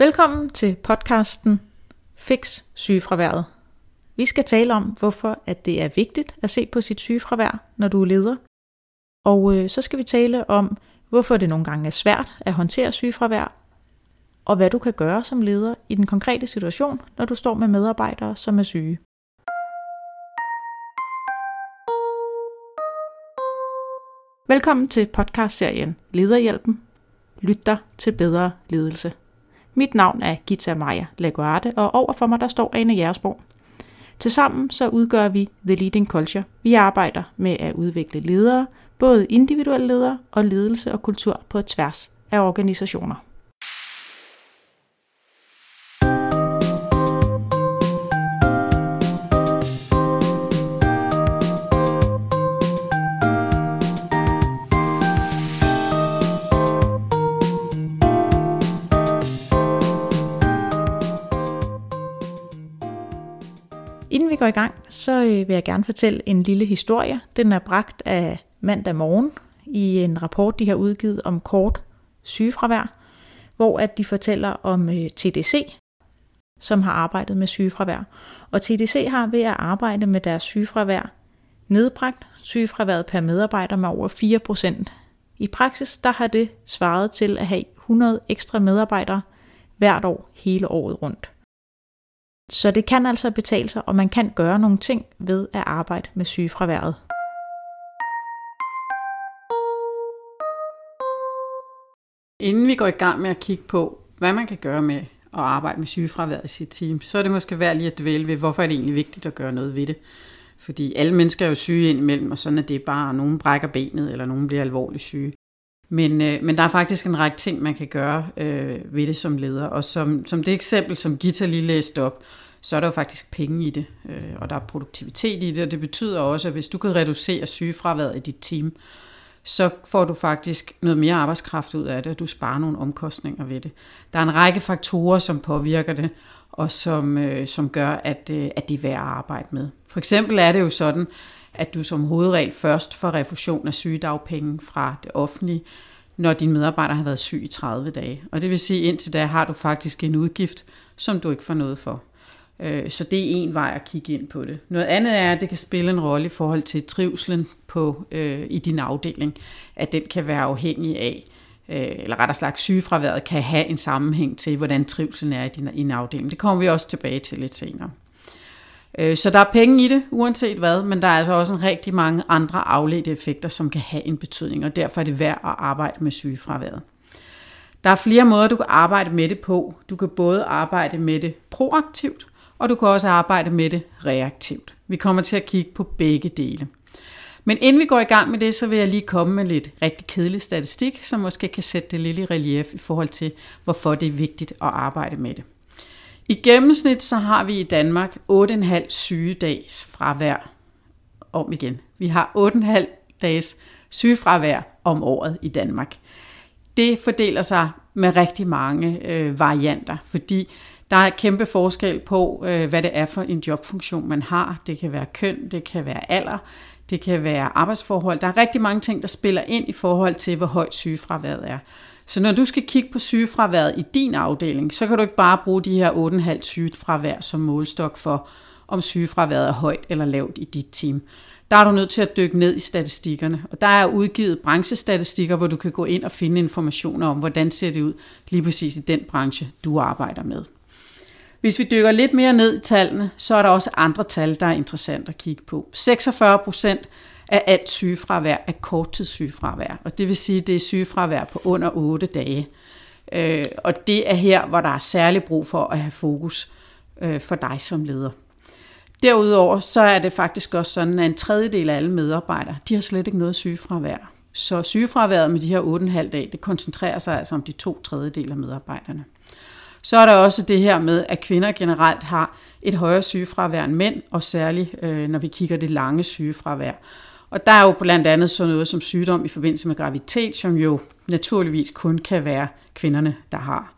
Velkommen til podcasten Fix sygefraværet. Vi skal tale om, hvorfor at det er vigtigt at se på sit sygefravær, når du er leder. Og øh, så skal vi tale om, hvorfor det nogle gange er svært at håndtere sygefravær, og hvad du kan gøre som leder i den konkrete situation, når du står med medarbejdere, som er syge. Velkommen til podcastserien Lederhjælpen. Lyt dig til bedre ledelse. Mit navn er Gita Maja Laguarte, og overfor mig der står Ane Jægersborg. Tilsammen så udgør vi The Leading Culture. Vi arbejder med at udvikle ledere, både individuelle ledere og ledelse og kultur på tværs af organisationer. Går i gang, så øh, vil jeg gerne fortælle en lille historie. Den er bragt af mandag morgen i en rapport, de har udgivet om kort sygefravær, hvor at de fortæller om øh, TDC, som har arbejdet med sygefravær. Og TDC har ved at arbejde med deres sygefravær nedbragt sygefraværet per medarbejder med over 4%. I praksis der har det svaret til at have 100 ekstra medarbejdere hvert år hele året rundt. Så det kan altså betale sig, og man kan gøre nogle ting ved at arbejde med sygefraværet. Inden vi går i gang med at kigge på, hvad man kan gøre med at arbejde med sygefraværet i sit team, så er det måske værd lige at dvæle ved, hvorfor er det egentlig vigtigt at gøre noget ved det. Fordi alle mennesker er jo syge indimellem, og sådan er det bare, nogen brækker benet, eller nogen bliver alvorligt syge. Men, øh, men der er faktisk en række ting, man kan gøre øh, ved det som leder. Og som, som det eksempel, som Gita lige læste op, så er der jo faktisk penge i det, øh, og der er produktivitet i det, og det betyder også, at hvis du kan reducere sygefraværet i dit team, så får du faktisk noget mere arbejdskraft ud af det, og du sparer nogle omkostninger ved det. Der er en række faktorer, som påvirker det, og som, øh, som gør, at, øh, at det er værd at arbejde med. For eksempel er det jo sådan, at du som hovedregel først får refusion af sygedagpenge fra det offentlige, når din medarbejder har været syg i 30 dage. Og det vil sige, at indtil da har du faktisk en udgift, som du ikke får noget for. Øh, så det er en vej at kigge ind på det. Noget andet er, at det kan spille en rolle i forhold til trivselen på, øh, i din afdeling, at den kan være afhængig af, øh, eller rettere sagt sygefraværet kan have en sammenhæng til, hvordan trivselen er i din, i din afdeling. Det kommer vi også tilbage til lidt senere. Øh, så der er penge i det, uanset hvad, men der er altså også en rigtig mange andre afledte effekter, som kan have en betydning, og derfor er det værd at arbejde med sygefraværet. Der er flere måder, du kan arbejde med det på. Du kan både arbejde med det proaktivt, og du kan også arbejde med det reaktivt. Vi kommer til at kigge på begge dele. Men inden vi går i gang med det, så vil jeg lige komme med lidt rigtig kedelig statistik, som måske kan sætte det lidt i relief i forhold til, hvorfor det er vigtigt at arbejde med det. I gennemsnit så har vi i Danmark 8,5 sygedags fravær om igen. Vi har 8,5 dages sygefravær om året i Danmark. Det fordeler sig med rigtig mange øh, varianter, fordi der er kæmpe forskel på, øh, hvad det er for en jobfunktion, man har. Det kan være køn, det kan være alder, det kan være arbejdsforhold. Der er rigtig mange ting, der spiller ind i forhold til, hvor højt sygefraværet er. Så når du skal kigge på sygefraværet i din afdeling, så kan du ikke bare bruge de her 8,5 sygefravær som målstok for, om sygefraværet er højt eller lavt i dit team. Der er du nødt til at dykke ned i statistikkerne, og der er udgivet branchestatistikker, hvor du kan gå ind og finde informationer om, hvordan ser det ud lige præcis i den branche, du arbejder med. Hvis vi dykker lidt mere ned i tallene, så er der også andre tal, der er interessant at kigge på. 46 procent af alt sygefravær er korttidssygefravær, og det vil sige, at det er sygefravær på under 8 dage. Øh, og det er her, hvor der er særlig brug for at have fokus øh, for dig som leder. Derudover så er det faktisk også sådan, at en tredjedel af alle medarbejdere, de har slet ikke noget sygefravær. Så sygefraværet med de her 8,5 dage, det koncentrerer sig altså om de to tredjedel af medarbejderne. Så er der også det her med, at kvinder generelt har et højere sygefravær end mænd, og særligt øh, når vi kigger det lange sygefravær. Og der er jo blandt andet sådan noget som sygdom i forbindelse med graviditet, som jo naturligvis kun kan være kvinderne, der har.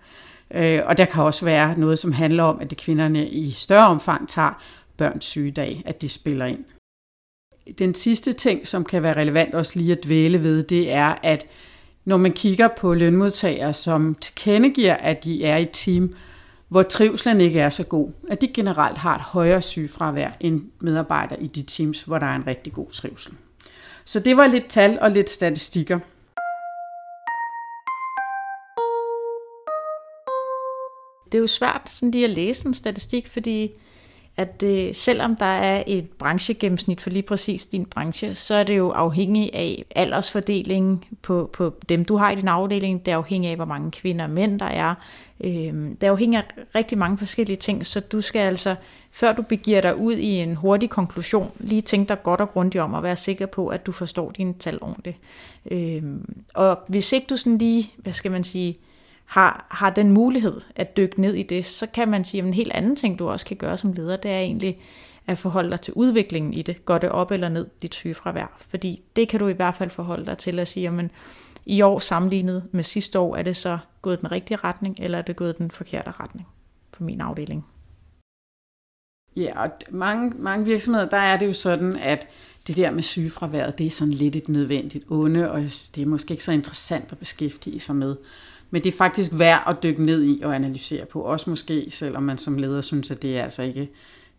Øh, og der kan også være noget, som handler om, at det kvinderne i større omfang tager børns sygedag, at det spiller ind. Den sidste ting, som kan være relevant også lige at dvæle ved, det er, at når man kigger på lønmodtagere, som tilkendegiver, at de er i team, hvor trivslen ikke er så god, at de generelt har et højere sygefravær end medarbejdere i de teams, hvor der er en rigtig god trivsel. Så det var lidt tal og lidt statistikker. Det er jo svært sådan lige at læse en statistik, fordi at øh, selvom der er et branchegennemsnit for lige præcis din branche, så er det jo afhængig af aldersfordelingen på, på dem, du har i din afdeling. Det er afhængig af, hvor mange kvinder og mænd der er. Øh, det er afhængig af rigtig mange forskellige ting, så du skal altså, før du begiver dig ud i en hurtig konklusion, lige tænke dig godt og grundigt om at være sikker på, at du forstår dine tal ordentligt. Øh, og hvis ikke du sådan lige, hvad skal man sige, har, har den mulighed at dykke ned i det, så kan man sige, at en helt anden ting, du også kan gøre som leder, det er egentlig at forholde dig til udviklingen i det. Går det op eller ned, dit sygefravær? Fordi det kan du i hvert fald forholde dig til at sige, at i år sammenlignet med sidste år, er det så gået den rigtige retning, eller er det gået den forkerte retning for min afdeling? Ja, og mange, mange virksomheder, der er det jo sådan, at det der med sygefraværet, det er sådan lidt et nødvendigt onde, og det er måske ikke så interessant at beskæftige sig med. Men det er faktisk værd at dykke ned i og analysere på. Også måske, selvom man som leder synes, at det er altså ikke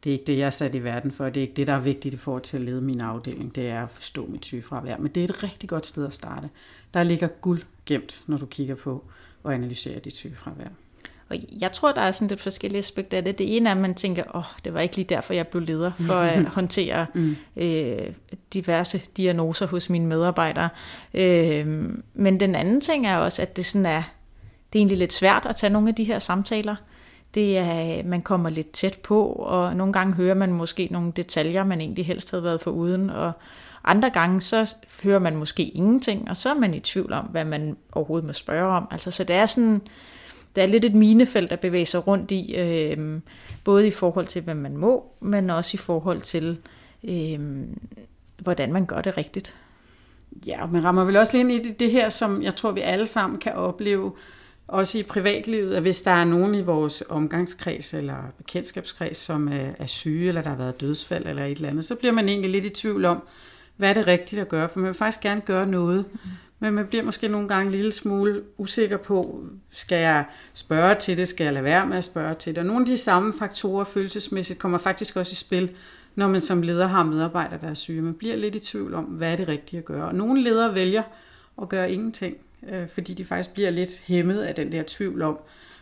det, er ikke det jeg er sat i verden for. Det er ikke det, der er vigtigt i forhold til at lede min afdeling. Det er at forstå mit sygefravær. Men det er et rigtig godt sted at starte. Der ligger guld gemt, når du kigger på og analyserer dit sygefravær. Og jeg tror, der er sådan lidt forskellige aspekter af det. Det ene er, at man tænker, åh, oh, det var ikke lige derfor, jeg blev leder, for at håndtere mm. øh, diverse diagnoser hos mine medarbejdere. Øh, men den anden ting er også, at det sådan er, det er egentlig lidt svært at tage nogle af de her samtaler. Det er, man kommer lidt tæt på, og nogle gange hører man måske nogle detaljer, man egentlig helst havde været for uden, og andre gange så hører man måske ingenting, og så er man i tvivl om, hvad man overhovedet må spørge om. Altså, så det er sådan, det er lidt et minefelt at bevæge sig rundt i, øh, både i forhold til, hvad man må, men også i forhold til, øh, hvordan man gør det rigtigt. Ja, og man rammer vel også lige ind i det, det her, som jeg tror, vi alle sammen kan opleve, også i privatlivet, at hvis der er nogen i vores omgangskreds eller bekendtskabskreds, som er, er syge, eller der har været dødsfald eller et eller andet, så bliver man egentlig lidt i tvivl om, hvad er det rigtigt at gøre, for man vil faktisk gerne gøre noget, men man bliver måske nogle gange en lille smule usikker på, skal jeg spørge til det, skal jeg lade være med at spørge til det, og nogle af de samme faktorer følelsesmæssigt kommer faktisk også i spil, når man som leder har medarbejdere, der er syge. Man bliver lidt i tvivl om, hvad er det rigtige at gøre, og nogle ledere vælger at gøre ingenting øh, fordi de faktisk bliver lidt hæmmet af den der tvivl om,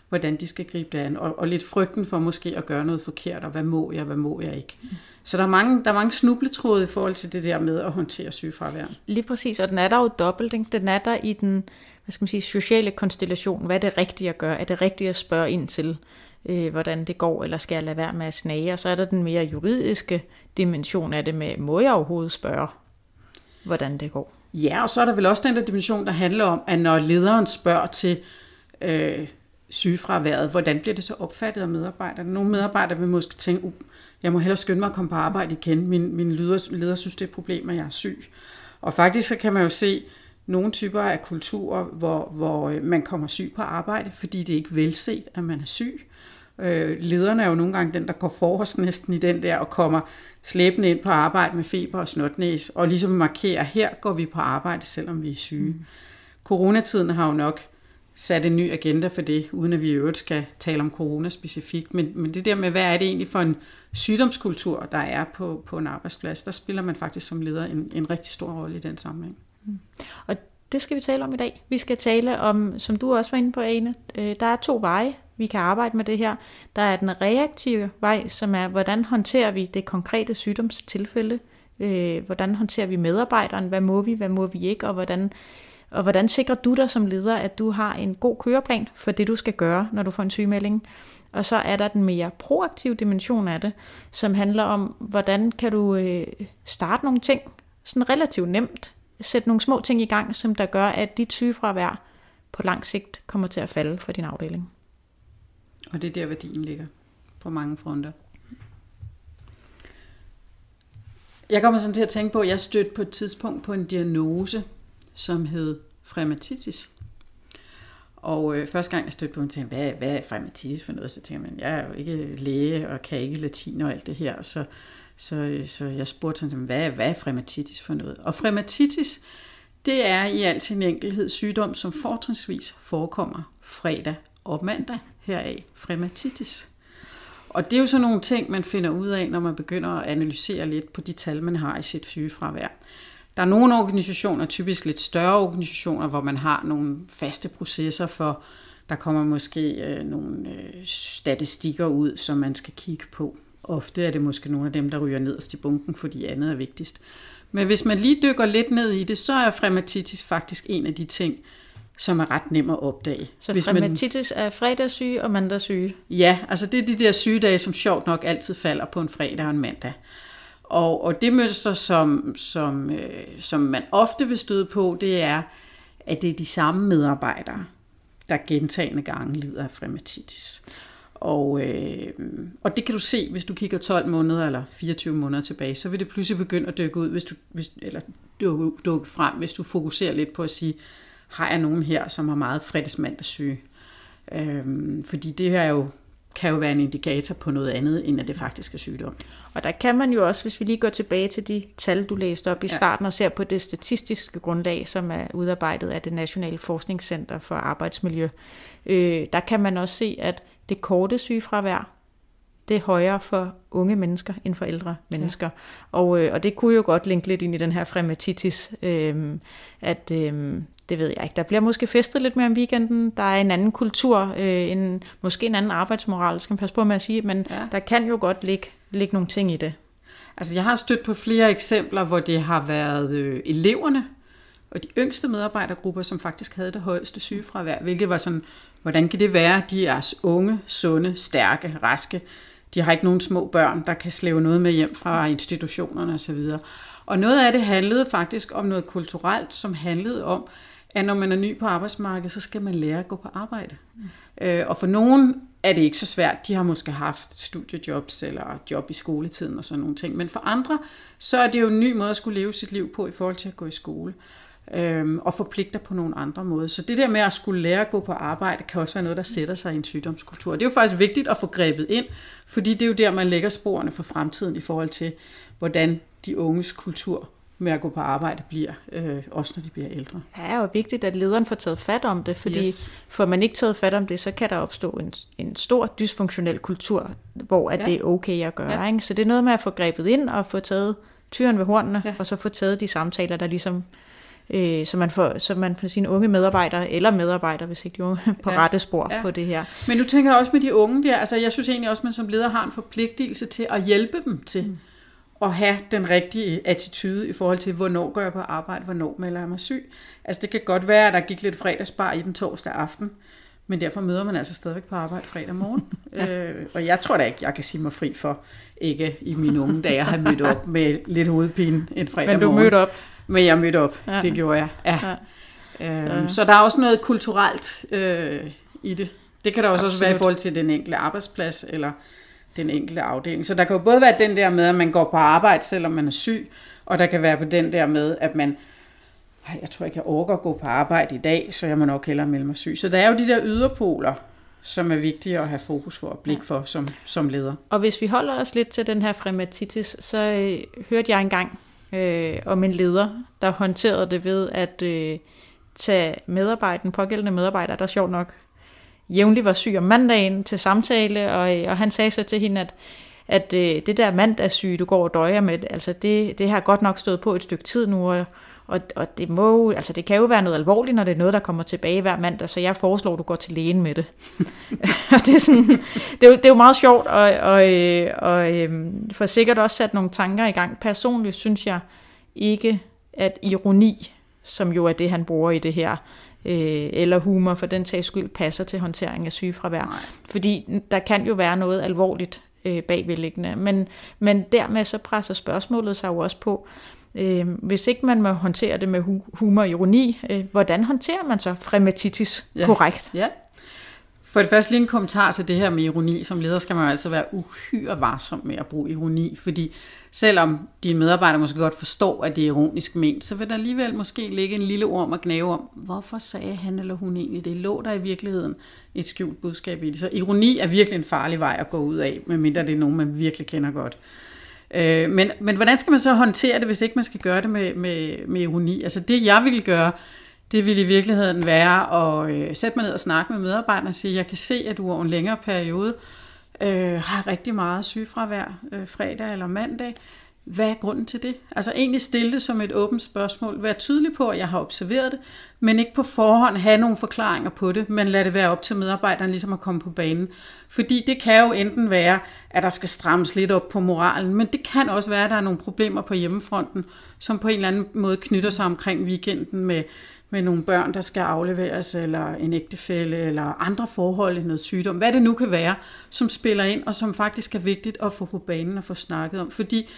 hvordan de skal gribe det an, og, og lidt frygten for måske at gøre noget forkert, og hvad må jeg, hvad må jeg ikke. Mm. Så der er, mange, der er mange snubletråde i forhold til det der med at håndtere sygefravær. Lige præcis, og den er der jo dobbelt. Ikke? Den er der i den hvad skal man sige, sociale konstellation. Hvad er det rigtige at gøre? Er det rigtigt at spørge ind til, øh, hvordan det går, eller skal jeg lade være med at snage? Og så er der den mere juridiske dimension af det med, må jeg overhovedet spørge, hvordan det går? Ja, og så er der vel også den der dimension, der handler om, at når lederen spørger til øh, sygefraværet, hvordan bliver det så opfattet af medarbejderne? Nogle medarbejdere vil måske tænke, uh, jeg må hellere skynde mig at komme på arbejde igen. Min, min leder, leder synes, det er et problem, at jeg er syg. Og faktisk så kan man jo se nogle typer af kulturer, hvor, hvor øh, man kommer syg på arbejde, fordi det er ikke velset, at man er syg. Øh, lederne er jo nogle gange den, der går forrest næsten i den der og kommer slæbende ind på arbejde med feber og snotnæs, og ligesom markerer, her går vi på arbejde, selvom vi er syge. Mm. Coronatiden har jo nok sat en ny agenda for det, uden at vi i øvrigt skal tale om corona specifikt. Men, men det der med, hvad er det egentlig for en sygdomskultur, der er på, på en arbejdsplads, der spiller man faktisk som leder en, en rigtig stor rolle i den sammenhæng. Mm. Og det skal vi tale om i dag. Vi skal tale om, som du også var inde på, Ane, øh, der er to veje, vi kan arbejde med det her. Der er den reaktive vej, som er, hvordan håndterer vi det konkrete sygdomstilfælde? Øh, hvordan håndterer vi medarbejderen? Hvad må vi, hvad må vi ikke? Og hvordan, og hvordan sikrer du dig som leder, at du har en god køreplan for det, du skal gøre, når du får en sygemelding? Og så er der den mere proaktive dimension af det, som handler om, hvordan kan du øh, starte nogle ting, sådan relativt nemt, sætte nogle små ting i gang, som der gør, at dit sygefravær på lang sigt kommer til at falde for din afdeling. Og det er der, værdien ligger på mange fronter. Jeg kommer sådan til at tænke på, at jeg stødte på et tidspunkt på en diagnose, som hed frematitis. Og øh, første gang jeg stødte på den, tænkte hvad, hvad er frematitis for noget? Så tænkte jeg, jeg er jo ikke læge og kan ikke latin og alt det her. Så, så, så jeg spurgte sådan, hvad, hvad er frematitis for noget? Og frematitis, det er i al sin enkelhed sygdom, som fortrinsvis forekommer fredag og mandag, heraf frematitis. Og det er jo sådan nogle ting, man finder ud af, når man begynder at analysere lidt på de tal, man har i sit sygefravær. Der er nogle organisationer, typisk lidt større organisationer, hvor man har nogle faste processer for, der kommer måske øh, nogle øh, statistikker ud, som man skal kigge på. Ofte er det måske nogle af dem, der ryger nederst i bunken, fordi andet er vigtigst. Men hvis man lige dykker lidt ned i det, så er frematitis faktisk en af de ting, som er ret nem at opdage. Så hvis man... er fredagssyge og mandagssyge? Ja, altså det er de der sygedage, som sjovt nok altid falder på en fredag og en mandag. Og, og det mønster, som, som, øh, som man ofte vil støde på, det er, at det er de samme medarbejdere, der gentagende gange lider af frematitis. Og, øh, og det kan du se, hvis du kigger 12 måneder eller 24 måneder tilbage, så vil det pludselig begynde at dykke ud, hvis du, hvis, eller dukke, dukke frem, hvis du fokuserer lidt på at sige, har jeg nogen her, som har meget fredagsmandagssyge? Øhm, fordi det her jo, kan jo være en indikator på noget andet, end at det faktisk er sygdom. Og der kan man jo også, hvis vi lige går tilbage til de tal, du læste op i starten, ja. og ser på det statistiske grundlag, som er udarbejdet af det Nationale Forskningscenter for Arbejdsmiljø, øh, der kan man også se, at det korte sygefravær, det er højere for unge mennesker end for ældre mennesker. Ja. Og, øh, og det kunne jo godt linke lidt ind i den her frematitis, øh, at øh, det ved jeg ikke. Der bliver måske festet lidt mere om weekenden. Der er en anden kultur, øh, en, måske en anden arbejdsmoral, skal man passe på med at sige, men ja. der kan jo godt ligge, ligge nogle ting i det. Altså jeg har stødt på flere eksempler, hvor det har været øh, eleverne og de yngste medarbejdergrupper, som faktisk havde det højeste sygefravær, hvilket var sådan, hvordan kan det være, de er unge, sunde, stærke, raske, de har ikke nogen små børn, der kan slæve noget med hjem fra institutionerne osv. Og noget af det handlede faktisk om noget kulturelt, som handlede om, at når man er ny på arbejdsmarkedet, så skal man lære at gå på arbejde. Mm. Øh, og for nogen er det ikke så svært. De har måske haft studiejobs eller job i skoletiden og sådan nogle ting. Men for andre, så er det jo en ny måde at skulle leve sit liv på i forhold til at gå i skole. Øhm, og forpligter på nogle andre måder. Så det der med at skulle lære at gå på arbejde, kan også være noget, der sætter sig i en sygdomskultur. Det er jo faktisk vigtigt at få grebet ind, fordi det er jo der, man lægger sporene for fremtiden i forhold til, hvordan de unges kultur med at gå på arbejde bliver, øh, også når de bliver ældre. Det er jo vigtigt, at lederen får taget fat om det, fordi yes. får man ikke taget fat om det, så kan der opstå en, en stor dysfunktionel kultur, hvor at ja. det er okay at gøre. Ja. Ikke? Så det er noget med at få grebet ind og få taget tyren ved hornene, ja. og så få taget de samtaler, der ligesom øh, så, man får, så man får sine unge medarbejdere, eller medarbejdere, hvis ikke de unge, på ja. rette spor ja. på det her. Men nu tænker jeg også med de unge der, altså jeg synes egentlig også, at man som leder har en forpligtelse til at hjælpe dem til mm at have den rigtige attitude i forhold til, hvornår går jeg på arbejde, hvornår melder jeg mig syg. Altså det kan godt være, at der gik lidt fredagsbar i den torsdag aften, men derfor møder man altså stadigvæk på arbejde fredag morgen. ja. øh, og jeg tror da ikke, jeg kan sige mig fri for ikke i mine unge dage at have mødt op med lidt hovedpine en fredag morgen. Men du mødte op? Men jeg mødte op, ja. det gjorde jeg. Ja. Ja. Øhm, så der er også noget kulturelt øh, i det. Det kan der også, også være i forhold til den enkelte arbejdsplads, eller den enkelte afdeling. Så der kan jo både være den der med, at man går på arbejde, selvom man er syg, og der kan være på den der med, at man, jeg tror ikke, jeg orker at gå på arbejde i dag, så jeg må nok hellere melde mig syg. Så der er jo de der yderpoler, som er vigtige at have fokus for og blik for som, som leder. Og hvis vi holder os lidt til den her frematitis, så øh, hørte jeg engang øh, om en leder, der håndterede det ved at øh, tage medarbejden, pågældende medarbejder, der sjovt nok jævnligt var syg om mandagen til samtale, og, øh, og han sagde så til hende, at at øh, det der mandagssyge, du går og døjer med, altså det, det har godt nok stået på et stykke tid nu, og, og, og det, må, altså det kan jo være noget alvorligt, når det er noget, der kommer tilbage hver mandag, så jeg foreslår, at du går til lægen med det. og det er, sådan, det, er jo, det er jo meget sjovt, og, og, øh, og øh, for sikkert også sat nogle tanker i gang. Personligt synes jeg ikke, at ironi, som jo er det, han bruger i det her, øh, eller humor for den tages skyld passer til håndtering af sygefravær. Nej. Fordi der kan jo være noget alvorligt øh, bagvedliggende. Men, men dermed så presser spørgsmålet sig jo også på, øh, hvis ikke man må håndtere det med humor og ironi, øh, hvordan håndterer man så frematitis ja. korrekt? Ja. For det første lige en kommentar til det her med ironi. Som leder skal man altså være uhyre varsom med at bruge ironi, fordi selvom dine medarbejdere måske godt forstår, at det er ironisk ment, så vil der alligevel måske ligge en lille orm og gnave om, hvorfor sagde han eller hun egentlig det? Lå der i virkeligheden et skjult budskab i det? Så ironi er virkelig en farlig vej at gå ud af, medmindre det er nogen, man virkelig kender godt. Øh, men, men hvordan skal man så håndtere det, hvis ikke man skal gøre det med, med, med ironi? Altså det, jeg ville gøre, det ville i virkeligheden være at øh, sætte mig ned og snakke med medarbejderne og sige, jeg kan se, at du over en længere periode øh, har rigtig meget sygefravær øh, fredag eller mandag. Hvad er grunden til det? Altså egentlig stille det som et åbent spørgsmål. Vær tydelig på, at jeg har observeret det, men ikke på forhånd have nogle forklaringer på det, men lad det være op til medarbejderen ligesom at komme på banen. Fordi det kan jo enten være, at der skal strammes lidt op på moralen, men det kan også være, at der er nogle problemer på hjemmefronten, som på en eller anden måde knytter sig omkring weekenden med, med nogle børn, der skal afleveres, eller en ægtefælle, eller andre forhold, noget sygdom, hvad det nu kan være, som spiller ind, og som faktisk er vigtigt at få på banen og få snakket om. Fordi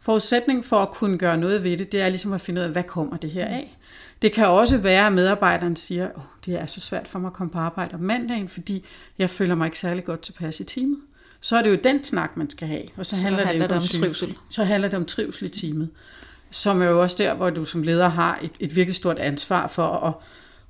forudsætningen for at kunne gøre noget ved det, det er ligesom at finde ud af, hvad kommer det her af? Det kan også være, at medarbejderen siger, oh, det er så svært for mig at komme på arbejde om mandagen, fordi jeg føler mig ikke særlig godt tilpas i teamet. Så er det jo den snak, man skal have, og så handler, så handler det, det om, om trivsel. Så handler det om trivsel i teamet som er jo også der, hvor du som leder har et, et virkelig stort ansvar for at,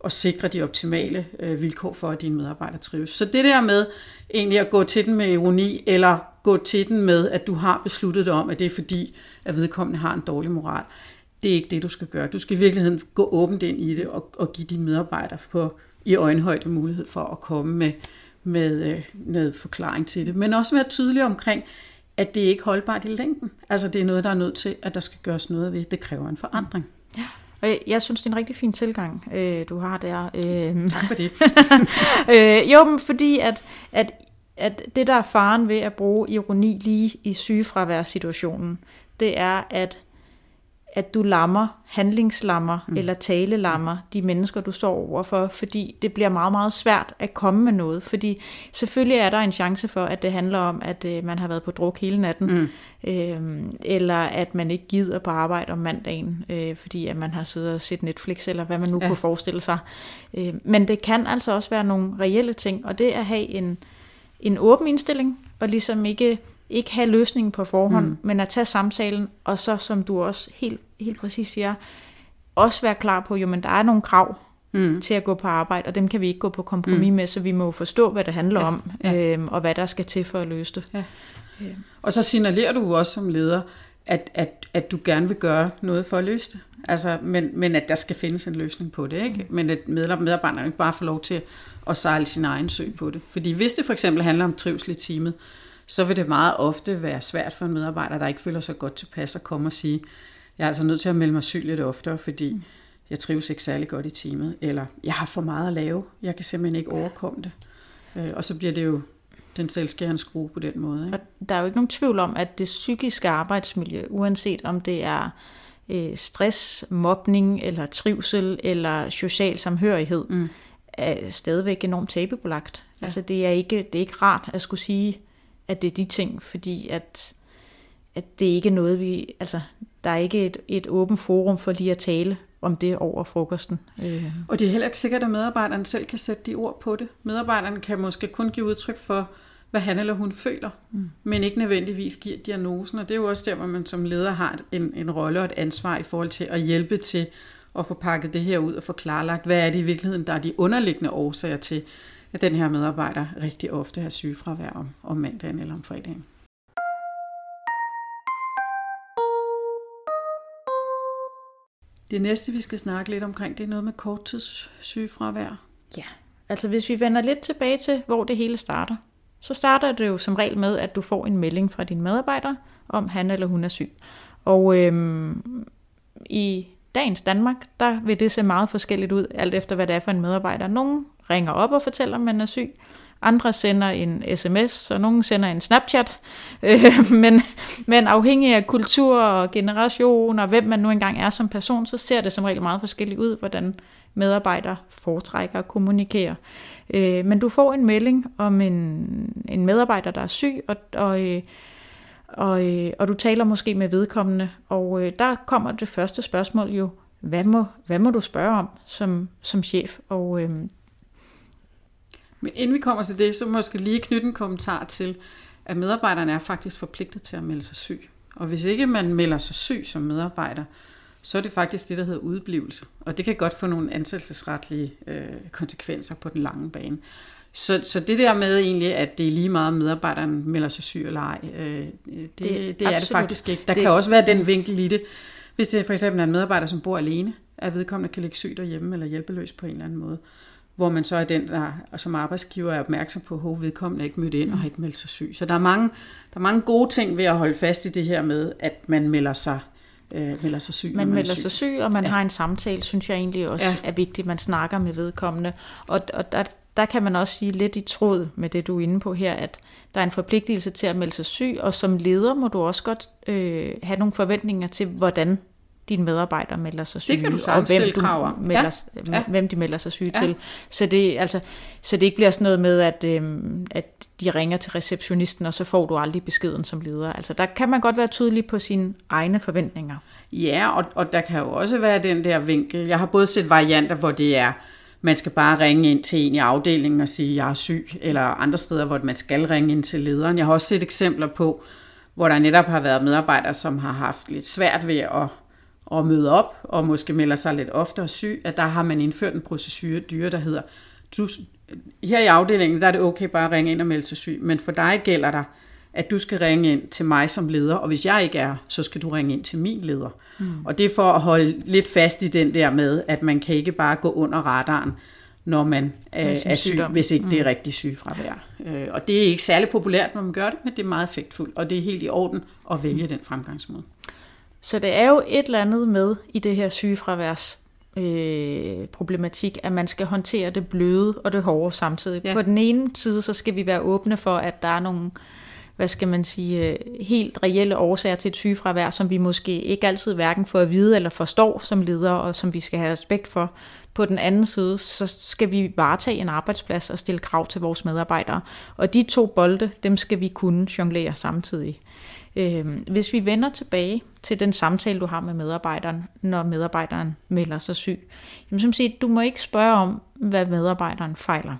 at sikre de optimale øh, vilkår for, at dine medarbejdere trives. Så det der med egentlig at gå til den med ironi, eller gå til den med, at du har besluttet dig om, at det er fordi, at vedkommende har en dårlig moral, det er ikke det, du skal gøre. Du skal i virkeligheden gå åbent ind i det og, og give dine medarbejdere på, i øjenhøjde mulighed for at komme med, med øh, noget forklaring til det. Men også være tydelig omkring, at det ikke er holdbart i længden. Altså det er noget, der er nødt til, at der skal gøres noget ved. Det kræver en forandring. Ja. Og jeg synes, det er en rigtig fin tilgang, øh, du har der. Øh, tak for det. øh, jo, men fordi at, at, at det, der er faren ved at bruge ironi lige i sygefraværssituationen, det er, at at du lammer, handlingslammer mm. eller talelammer de mennesker, du står overfor, fordi det bliver meget, meget svært at komme med noget. Fordi selvfølgelig er der en chance for, at det handler om, at øh, man har været på druk hele natten, mm. øh, eller at man ikke gider på arbejde om mandagen, øh, fordi at man har siddet og set Netflix, eller hvad man nu ja. kunne forestille sig. Øh, men det kan altså også være nogle reelle ting, og det at have en, en åben indstilling, og ligesom ikke ikke have løsningen på forhånd, mm. men at tage samtalen, og så, som du også helt, helt præcis siger, også være klar på, jo, men der er nogle krav mm. til at gå på arbejde, og dem kan vi ikke gå på kompromis mm. med, så vi må forstå, hvad det handler ja. om, ja. Øhm, og hvad der skal til for at løse det. Ja. Ja. Og så signalerer du også som leder, at, at, at du gerne vil gøre noget for at løse det. Altså, men, men at der skal findes en løsning på det, ikke? Mm. Men at medarbejderne ikke bare får lov til at sejle sin egen sø på det. Fordi hvis det for eksempel handler om trivsel i teamet, så vil det meget ofte være svært for en medarbejder, der ikke føler sig godt tilpas at komme og sige, jeg er altså nødt til at melde mig syg lidt oftere, fordi jeg trives ikke særlig godt i teamet, eller jeg har for meget at lave, jeg kan simpelthen ikke overkomme det. Øh, og så bliver det jo den selvskærende skrue på den måde. Ikke? Og der er jo ikke nogen tvivl om, at det psykiske arbejdsmiljø, uanset om det er øh, stress, mobning, eller trivsel, eller social samhørighed, mm. er stadigvæk enormt tabubelagt. Ja. Altså det er, ikke, det er ikke rart at skulle sige, at det er de ting, fordi at, at det ikke er noget, vi... Altså, der er ikke et, et åbent forum for lige at tale om det over frokosten. Øh. Og det er heller ikke sikkert, at medarbejderen selv kan sætte de ord på det. Medarbejderen kan måske kun give udtryk for, hvad han eller hun føler, mm. men ikke nødvendigvis giver diagnosen. Og det er jo også der, hvor man som leder har en, en rolle og et ansvar i forhold til at hjælpe til at få pakket det her ud og få klarlagt, hvad er det i virkeligheden, der er de underliggende årsager til, at den her medarbejder rigtig ofte har sygefravær om, om mandagen eller om fredagen. Det næste, vi skal snakke lidt omkring, det er noget med korttids sygefravær. Ja, altså hvis vi vender lidt tilbage til, hvor det hele starter, så starter det jo som regel med, at du får en melding fra din medarbejder, om han eller hun er syg. Og øhm, i dagens Danmark, der vil det se meget forskelligt ud, alt efter hvad det er for en medarbejder. Nogle ringer op og fortæller, at man er syg. Andre sender en sms, og nogen sender en Snapchat. Øh, men, men afhængig af kultur og generation og hvem man nu engang er som person, så ser det som regel meget forskelligt ud, hvordan medarbejdere foretrækker at kommunikere. Øh, men du får en melding om en, en medarbejder, der er syg, og, og, øh, og, øh, og du taler måske med vedkommende, og øh, der kommer det første spørgsmål jo, hvad må, hvad må du spørge om som, som chef? Og øh, men inden vi kommer til det, så måske lige knytte en kommentar til, at medarbejderne er faktisk forpligtet til at melde sig syg. Og hvis ikke man melder sig syg som medarbejder, så er det faktisk det, der hedder udblivelse. Og det kan godt få nogle ansættelsesretlige øh, konsekvenser på den lange bane. Så, så det der med egentlig, at det er lige meget, medarbejderen melder sig syg eller ej, øh, det, det, det er det faktisk ikke. Der det, kan også være den vinkel i det. Hvis det for eksempel er en medarbejder, som bor alene, at vedkommende kan ligge syg derhjemme eller hjælpeløs på en eller anden måde, hvor man så er den, der som arbejdsgiver er opmærksom på, at vedkommende ikke mødt ind og har ikke meldt sig syg. Så der er, mange, der er mange gode ting ved at holde fast i det her med, at man melder sig øh, melder sig syg. Man, man melder syg. sig syg, og man ja. har en samtale, synes jeg egentlig også ja. er vigtigt, man snakker med vedkommende. Og, og der, der kan man også sige lidt i tråd med det, du er inde på her, at der er en forpligtelse til at melde sig syg, og som leder må du også godt øh, have nogle forventninger til, hvordan dine medarbejdere melder sig syge, det kan du og hvem, du krav om. melder, ja. Ja. hvem de melder sig syge ja. til. Så det, altså, så det ikke bliver sådan noget med, at, øhm, at de ringer til receptionisten, og så får du aldrig beskeden som leder. Altså, der kan man godt være tydelig på sine egne forventninger. Ja, og, og der kan jo også være den der vinkel. Jeg har både set varianter, hvor det er, man skal bare ringe ind til en i afdelingen og sige, jeg er syg, eller andre steder, hvor man skal ringe ind til lederen. Jeg har også set eksempler på, hvor der netop har været medarbejdere, som har haft lidt svært ved at at møde op, og måske melder sig lidt oftere syg, at der har man indført en procedure, dyre, der hedder, du, her i afdelingen, der er det okay bare at ringe ind og melde sig syg, men for dig gælder der, at du skal ringe ind til mig som leder, og hvis jeg ikke er, så skal du ringe ind til min leder. Mm. Og det er for at holde lidt fast i den der med, at man kan ikke bare gå under radaren, når man er, er syg, hvis ikke mm. det er mm. rigtig sygefravær. Øh, og det er ikke særlig populært, når man gør det, men det er meget effektfuldt, og det er helt i orden at vælge mm. den fremgangsmåde. Så det er jo et eller andet med i det her sygefraværs øh, problematik, at man skal håndtere det bløde og det hårde samtidig. Ja. På den ene side, så skal vi være åbne for, at der er nogle, hvad skal man sige, øh, helt reelle årsager til et sygefravær, som vi måske ikke altid hverken får at vide eller forstår som ledere, og som vi skal have respekt for. På den anden side, så skal vi varetage en arbejdsplads og stille krav til vores medarbejdere. Og de to bolde, dem skal vi kunne jonglere samtidig. Øh, hvis vi vender tilbage til den samtale, du har med medarbejderen, når medarbejderen melder sig syg, jamen som siger, du må ikke spørge om, hvad medarbejderen fejler.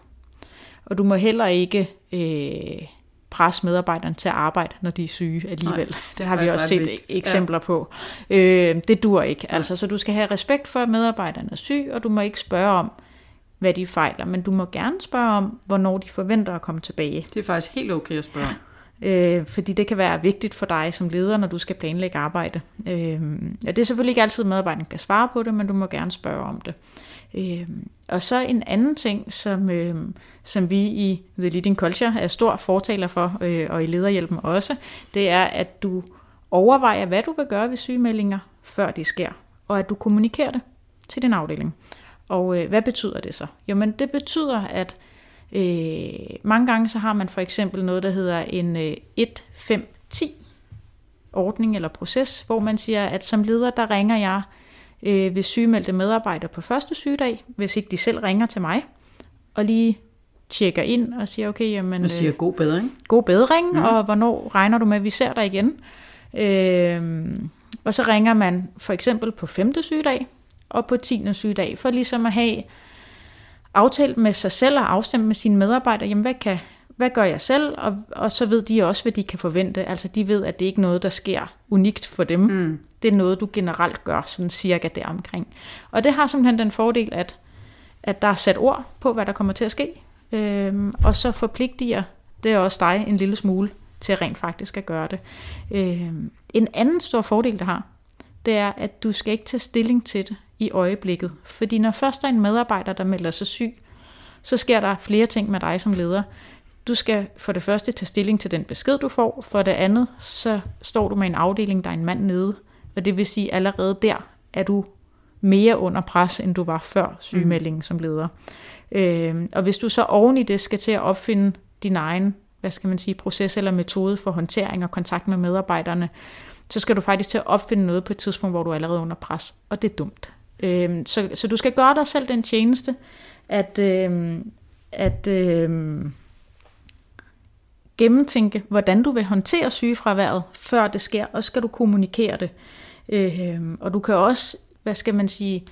Og du må heller ikke øh, presse medarbejderen til at arbejde, når de er syge alligevel. Nej, det har vi også set vigtigt. eksempler ja. på. Øh, det dur ikke. Altså, så du skal have respekt for, at medarbejderen er syg, og du må ikke spørge om, hvad de fejler, men du må gerne spørge om, hvornår de forventer at komme tilbage. Det er faktisk helt okay at spørge ja øh, fordi det kan være vigtigt for dig som leder, når du skal planlægge arbejde. Øh, ja, det er selvfølgelig ikke altid, at medarbejderen kan svare på det, men du må gerne spørge om det. Øh, og så en anden ting, som, øh, som vi i The Leading Culture er stor fortaler for, øh, og i lederhjælpen også, det er, at du overvejer, hvad du vil gøre ved sygemeldinger, før det sker, og at du kommunikerer det til din afdeling. Og øh, hvad betyder det så? Jo, men det betyder, at Øh, mange gange så har man for eksempel noget, der hedder en øh, 1-5-10 ordning eller proces, hvor man siger, at som leder, der ringer jeg øh, ved sygemeldte medarbejdere på første sygedag, hvis ikke de selv ringer til mig, og lige tjekker ind og siger, okay, jamen... Og siger øh, god bedring. God bedring, mm. og hvornår regner du med, at vi ser dig igen? Øh, og så ringer man for eksempel på femte sygedag, og på 10. sygedag, for ligesom at have aftalt med sig selv og afstemt med sine medarbejdere, jamen hvad, kan, hvad gør jeg selv, og, og så ved de også, hvad de kan forvente. Altså de ved, at det ikke er noget, der sker unikt for dem. Mm. Det er noget, du generelt gør, sådan cirka deromkring. Og det har simpelthen den fordel, at, at der er sat ord på, hvad der kommer til at ske, øhm, og så forpligtiger det er også dig en lille smule til rent faktisk at gøre det. Øhm, en anden stor fordel, det har, det er, at du skal ikke tage stilling til det i øjeblikket. Fordi når først der er en medarbejder, der melder sig syg, så sker der flere ting med dig som leder. Du skal for det første tage stilling til den besked, du får. For det andet, så står du med en afdeling, der er en mand nede. Og det vil sige, allerede der er du mere under pres, end du var før sygemeldingen mm. som leder. Øh, og hvis du så oven i det skal til at opfinde din egen hvad skal man sige, proces eller metode for håndtering og kontakt med medarbejderne, så skal du faktisk til at opfinde noget på et tidspunkt, hvor du er allerede under pres. Og det er dumt. Øh, så, så du skal gøre dig selv den tjeneste, at, øh, at øh, gennemtænke, hvordan du vil håndtere sygefraværet, før det sker, og skal du kommunikere det. Øh, og du kan også, hvad skal man sige,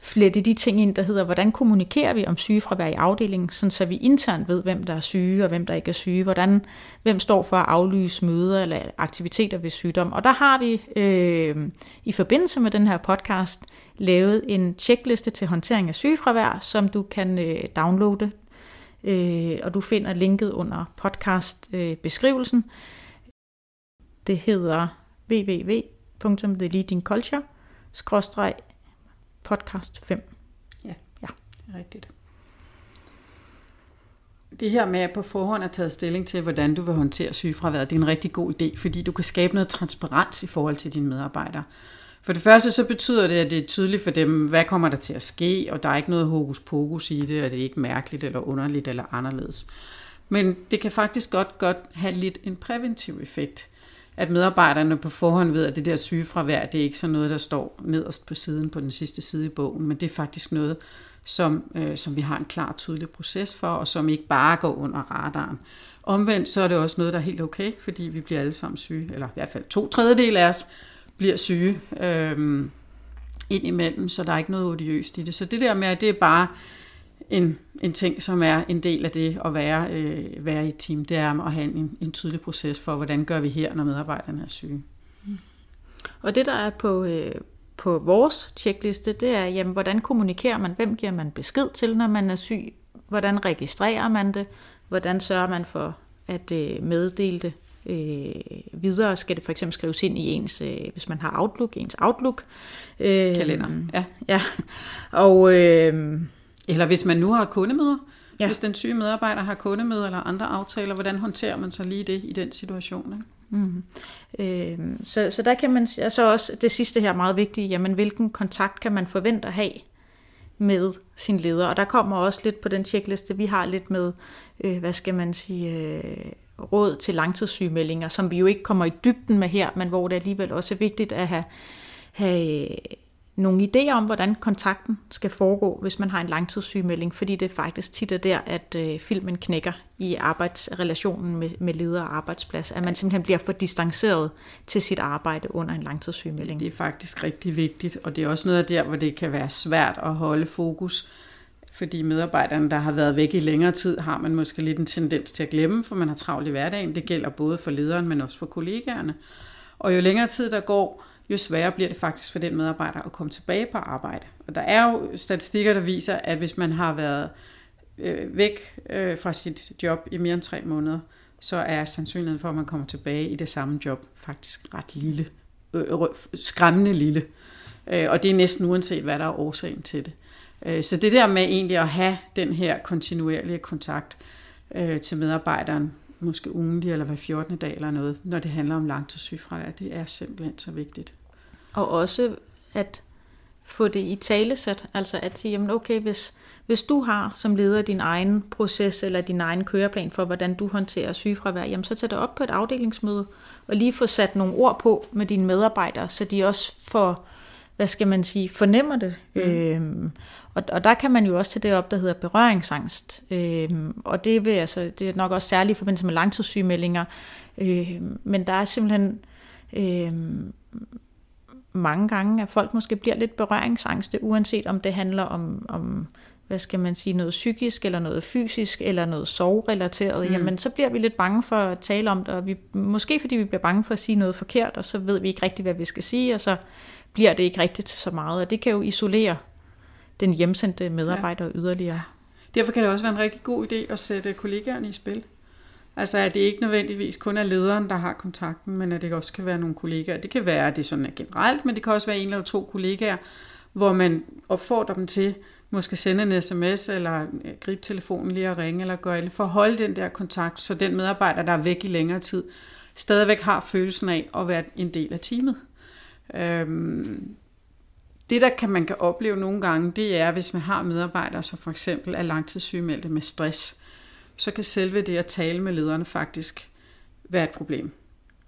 flette de ting ind, der hedder, hvordan kommunikerer vi om sygefravær i afdelingen, sådan så vi internt ved, hvem der er syge og hvem der ikke er syge, hvordan, hvem står for at aflyse møder eller aktiviteter ved sygdom. Og der har vi øh, i forbindelse med den her podcast lavet en checkliste til håndtering af sygefravær, som du kan øh, downloade, øh, og du finder linket under podcast øh, beskrivelsen. Det hedder www.theleadingculture.com podcast 5. Ja, ja. det er rigtigt. Det her med at på forhånd at taget stilling til, hvordan du vil håndtere sygefraværet, det er en rigtig god idé, fordi du kan skabe noget transparens i forhold til dine medarbejdere. For det første så betyder det, at det er tydeligt for dem, hvad kommer der til at ske, og der er ikke noget hokus pokus i det, og det er ikke mærkeligt eller underligt eller anderledes. Men det kan faktisk godt, godt have lidt en præventiv effekt at medarbejderne på forhånd ved, at det der sygefravær, det er ikke sådan noget, der står nederst på siden på den sidste side i bogen, men det er faktisk noget, som, øh, som vi har en klar tydelig proces for, og som ikke bare går under radaren. Omvendt så er det også noget, der er helt okay, fordi vi bliver alle sammen syge, eller i hvert fald to tredjedel af os bliver syge øh, ind imellem, så der er ikke noget odiøst i det. Så det der med, at det er bare en, en ting, som er en del af det at være, øh, være i et team, det er at have en, en tydelig proces for, hvordan gør vi her, når medarbejderne er syge. Mm. Og det, der er på, øh, på vores checkliste, det er, jamen, hvordan kommunikerer man, hvem giver man besked til, når man er syg, hvordan registrerer man det, hvordan sørger man for at øh, meddele det øh, videre, skal det for eksempel skrives ind i ens, øh, hvis man har Outlook, ens Outlook. Øh, Kalender, ja. ja. Og... Øh, eller hvis man nu har kundemøder, ja. hvis den syge medarbejder har kundemøder eller andre aftaler, hvordan håndterer man så lige det i den situation? Ikke? Mm. Øh, så, så der kan man så altså også det sidste her meget vigtigt, jamen hvilken kontakt kan man forvente at have med sin leder? Og der kommer også lidt på den checkliste, vi har lidt med, øh, hvad skal man sige, øh, råd til langtidssygemeldinger, som vi jo ikke kommer i dybden med her, men hvor det alligevel også er vigtigt at have, have nogle idéer om, hvordan kontakten skal foregå, hvis man har en langtidssygemelding, fordi det faktisk tit er der, at øh, filmen knækker i arbejdsrelationen med, med leder og arbejdsplads, at man simpelthen bliver for distanceret til sit arbejde under en langtidssygemelding. Det er faktisk rigtig vigtigt, og det er også noget af der, hvor det kan være svært at holde fokus, fordi medarbejderne, der har været væk i længere tid, har man måske lidt en tendens til at glemme, for man har travlt i hverdagen. Det gælder både for lederen, men også for kollegaerne. Og jo længere tid der går, jo sværere bliver det faktisk for den medarbejder at komme tilbage på arbejde. Og der er jo statistikker, der viser, at hvis man har været øh, væk øh, fra sit job i mere end tre måneder, så er sandsynligheden for, at man kommer tilbage i det samme job faktisk ret lille. Øh, øh skræmmende lille. Øh, og det er næsten uanset, hvad der er årsagen til det. Øh, så det der med egentlig at have den her kontinuerlige kontakt øh, til medarbejderen, måske ugentlig eller hver 14. dag eller noget, når det handler om langtidssygefravær, det er simpelthen så vigtigt. Og også at få det i talesæt, altså at sige, jamen okay, hvis, hvis du har som leder din egen proces eller din egen køreplan for, hvordan du håndterer sygefravær, jamen så tag det op på et afdelingsmøde og lige få sat nogle ord på med dine medarbejdere, så de også får, hvad skal man sige, fornemmer det. Mm. Øhm, og, og der kan man jo også tage det op, der hedder berøringsangst. Øhm, og det, vil altså, det er nok også særligt i forbindelse med langtidssygemeldinger. Øhm, men der er simpelthen... Øhm, mange gange, at folk måske bliver lidt berøringsangste, uanset om det handler om, om hvad skal man sige, noget psykisk, eller noget fysisk, eller noget sovrelateret, mm. jamen så bliver vi lidt bange for at tale om det, og vi, måske fordi vi bliver bange for at sige noget forkert, og så ved vi ikke rigtigt, hvad vi skal sige, og så bliver det ikke rigtigt så meget, og det kan jo isolere den hjemsendte medarbejder ja. yderligere. Derfor kan det også være en rigtig god idé at sætte kollegaerne i spil. Altså at det ikke nødvendigvis kun er lederen, der har kontakten, men at det også kan være nogle kollegaer. Det kan være, at det sådan er generelt, men det kan også være en eller to kollegaer, hvor man opfordrer dem til måske sende en sms, eller øh, gribe telefonen lige og ringe, eller gøre det, for at holde den der kontakt, så den medarbejder, der er væk i længere tid, stadigvæk har følelsen af at være en del af teamet. Øhm, det, der kan man kan opleve nogle gange, det er, hvis man har medarbejdere, som for eksempel er langtidssygemeldte med stress, så kan selve det at tale med lederen faktisk være et problem.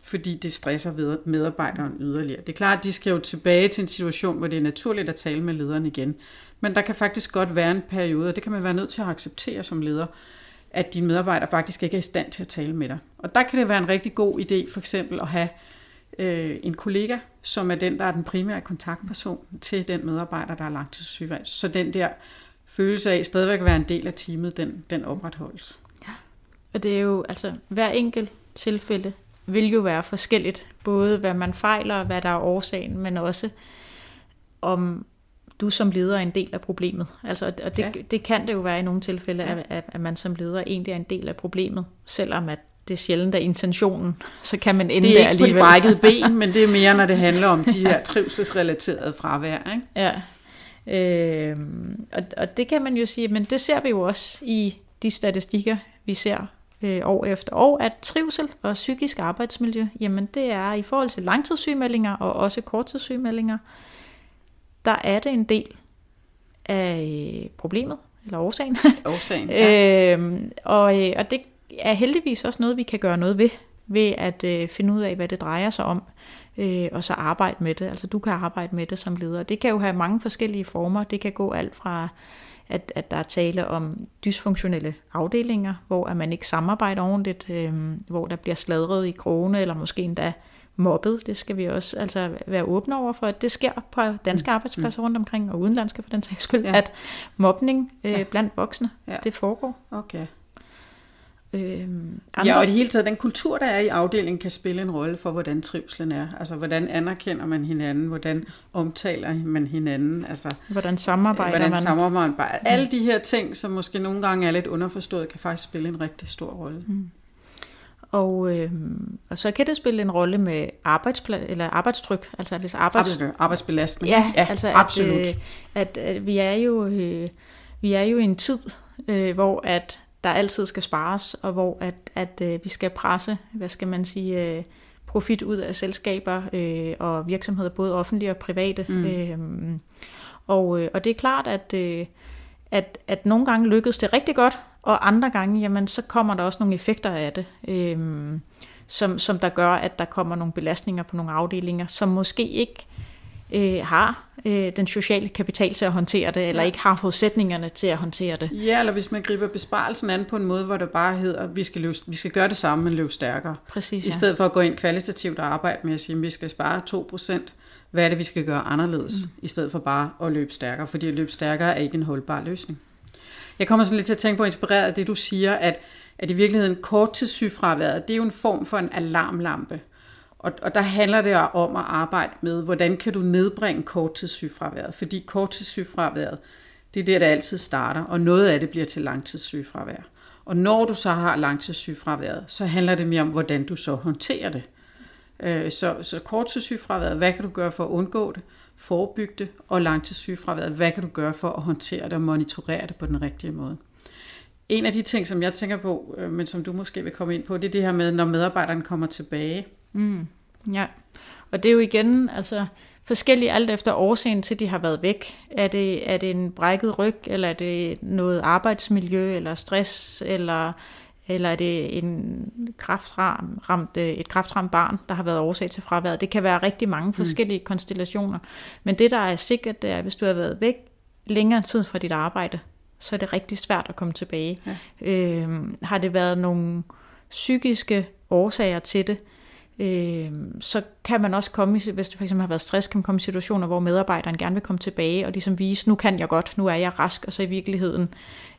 Fordi det stresser medarbejderen yderligere. Det er klart, at de skal jo tilbage til en situation, hvor det er naturligt at tale med lederen igen. Men der kan faktisk godt være en periode, og det kan man være nødt til at acceptere som leder, at dine medarbejdere faktisk ikke er i stand til at tale med dig. Og der kan det være en rigtig god idé for eksempel at have øh, en kollega, som er den, der er den primære kontaktperson til den medarbejder, der er langtidssygevalgt. Så den der følelse af stadigvæk at være en del af teamet, den, den opretholdes. Ja. Og det er jo, altså hver enkelt tilfælde vil jo være forskelligt, både hvad man fejler og hvad der er årsagen, men også om du som leder er en del af problemet. Altså, og det, ja. det kan det jo være i nogle tilfælde, ja. at, at man som leder egentlig er en del af problemet, selvom at det er sjældent af intentionen, så kan man ende der alligevel. Det er ikke på de brækkede ben, men det er mere, når det handler om de her trivselsrelaterede fravær. Ikke? Ja, øh, og, og det kan man jo sige, men det ser vi jo også i de statistikker, vi ser øh, år efter år, at trivsel og psykisk arbejdsmiljø, jamen det er i forhold til langtidssygemeldinger og også korttidssygemeldinger, der er det en del af problemet, eller årsagen. Årsagen, ja. øhm, og, øh, og det er heldigvis også noget, vi kan gøre noget ved, ved at øh, finde ud af, hvad det drejer sig om, øh, og så arbejde med det. Altså du kan arbejde med det som leder. Det kan jo have mange forskellige former. Det kan gå alt fra, at, at der er tale om dysfunktionelle afdelinger, hvor at man ikke samarbejder ordentligt, øh, hvor der bliver sladret i krone, eller måske endda mobbet. Det skal vi også altså være åbne over for, at det sker på danske mm. arbejdspladser rundt omkring, og udenlandske for den sags skyld, ja. at mobning øh, ja. blandt voksne, ja. det foregår. Okay. Øhm, andre... Ja, og det hele taget, den kultur, der er i afdelingen, kan spille en rolle for, hvordan trivselen er. Altså, hvordan anerkender man hinanden? Hvordan omtaler man hinanden? Altså, hvordan samarbejder hvordan man? Samarbejder man? Alle de her ting, som måske nogle gange er lidt underforstået, kan faktisk spille en rigtig stor rolle. Mm. Og, øh, og så kan det spille en rolle med arbejdspla- eller arbejdstryk, altså hvis arbejds... arbejdsbelastning. Ja, ja altså absolut. At, øh, at, at vi er jo øh, vi er jo i en tid, øh, hvor at der altid skal spares, og hvor at, at øh, vi skal presse, hvad skal man sige, øh, profit ud af selskaber øh, og virksomheder, både offentlige og private. Mm. Øh, og, øh, og det er klart, at, øh, at, at nogle gange lykkedes det rigtig godt, og andre gange, jamen, så kommer der også nogle effekter af det, øh, som, som der gør, at der kommer nogle belastninger på nogle afdelinger, som måske ikke øh, har øh, den sociale kapital til at håndtere det, eller ja. ikke har forudsætningerne til at håndtere det. Ja, eller hvis man griber besparelsen an på en måde, hvor det bare hedder, at vi skal, løbe, vi skal gøre det samme, men løbe stærkere. Præcis, ja. I stedet for at gå ind kvalitativt og arbejde med at sige, at vi skal spare 2%, hvad er det, vi skal gøre anderledes, mm. i stedet for bare at løbe stærkere, fordi at løbe stærkere er ikke en holdbar løsning. Jeg kommer sådan lidt til at tænke på, inspireret af det, du siger, at, at i virkeligheden korttidssygefraværet, det er jo en form for en alarmlampe. Og, og der handler det om at arbejde med, hvordan kan du nedbringe korttidssygefraværet? Fordi korttidssygefraværet, det er der, det altid starter, og noget af det bliver til langtidssygefravær. Og når du så har langtidssygefraværet, så handler det mere om, hvordan du så håndterer det. Øh, så, så korttidssygefraværet, hvad kan du gøre for at undgå det? Forebygge det. Og langtidssygefraværet, hvad kan du gøre for at håndtere det og monitorere det på den rigtige måde? En af de ting, som jeg tænker på, øh, men som du måske vil komme ind på, det er det her med, når medarbejderen kommer tilbage – Mm, ja, og det er jo igen altså, forskelligt alt efter årsagen til, de har været væk. Er det, er det en brækket ryg, eller er det noget arbejdsmiljø, eller stress, eller, eller er det en kraftramt, et kraftramt barn, der har været årsag til fraværet. Det kan være rigtig mange mm. forskellige mm. konstellationer. Men det, der er sikkert, det er, at hvis du har været væk længere tid fra dit arbejde, så er det rigtig svært at komme tilbage. Ja. Øhm, har det været nogle psykiske årsager til det, øh, så kan man også komme, hvis det for eksempel har været stress, kan man komme i situationer, hvor medarbejderen gerne vil komme tilbage og ligesom vise, nu kan jeg godt, nu er jeg rask, og så i virkeligheden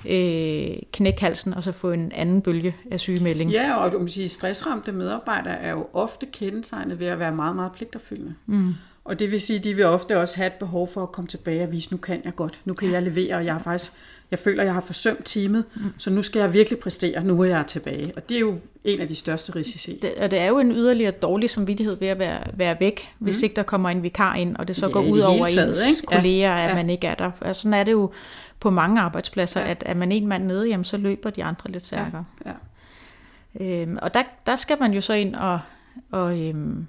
øh, knække halsen, og så få en anden bølge af sygemelding. Ja, og du må sige, stressramte medarbejdere er jo ofte kendetegnet ved at være meget, meget pligtopfyldende. Mm. Og det vil sige, at de vil ofte også have et behov for at komme tilbage og vise, nu kan jeg godt, nu kan jeg levere, og jeg har faktisk, jeg føler, jeg har forsømt teamet, mm. så nu skal jeg virkelig præstere, nu er jeg tilbage. Og det er jo en af de største risici. Det, og det er jo en yderligere dårlig samvittighed ved at være, være væk, mm. hvis ikke der kommer en vikar ind, og det så ja, går ud over taget, ens ikke? kolleger, at ja. man ikke er der. Altså, sådan er det jo på mange arbejdspladser, ja. at er man en mand nede, jamen, så løber de andre lidt stærkere. Ja. Ja. Øhm, og der, der skal man jo så ind og, og øhm,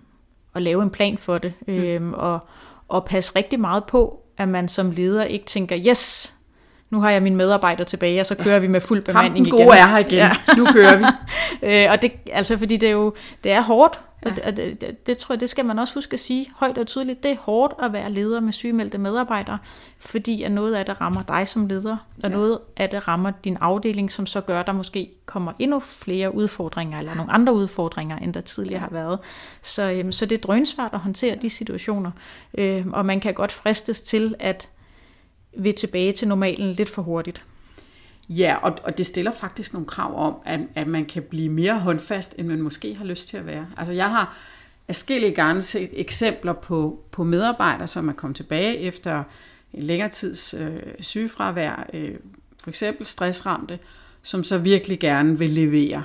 at lave en plan for det, øh, og, og passe rigtig meget på, at man som leder ikke tænker, yes, nu har jeg mine medarbejdere tilbage, og så kører ja. vi med fuld bemanding igen. Ham gode er her igen. Ja. Nu kører vi. øh, og det, altså fordi det er jo det er hårdt, Ja. Og det, det, det, det tror jeg, det skal man også huske at sige højt og tydeligt. Det er hårdt at være leder med sygemeldte medarbejdere, fordi at noget af det rammer dig som leder, og ja. noget af det rammer din afdeling, som så gør, at der måske kommer endnu flere udfordringer, eller nogle andre udfordringer, end der tidligere har været. Så, øhm, så det er drønsvært at håndtere de situationer, øhm, og man kan godt fristes til at vil tilbage til normalen lidt for hurtigt. Ja, og, og det stiller faktisk nogle krav om, at, at man kan blive mere håndfast, end man måske har lyst til at være. Altså jeg har afskillige gange set eksempler på, på medarbejdere, som er kommet tilbage efter en længere tids øh, sygefravær, øh, for eksempel stressramte, som så virkelig gerne vil levere.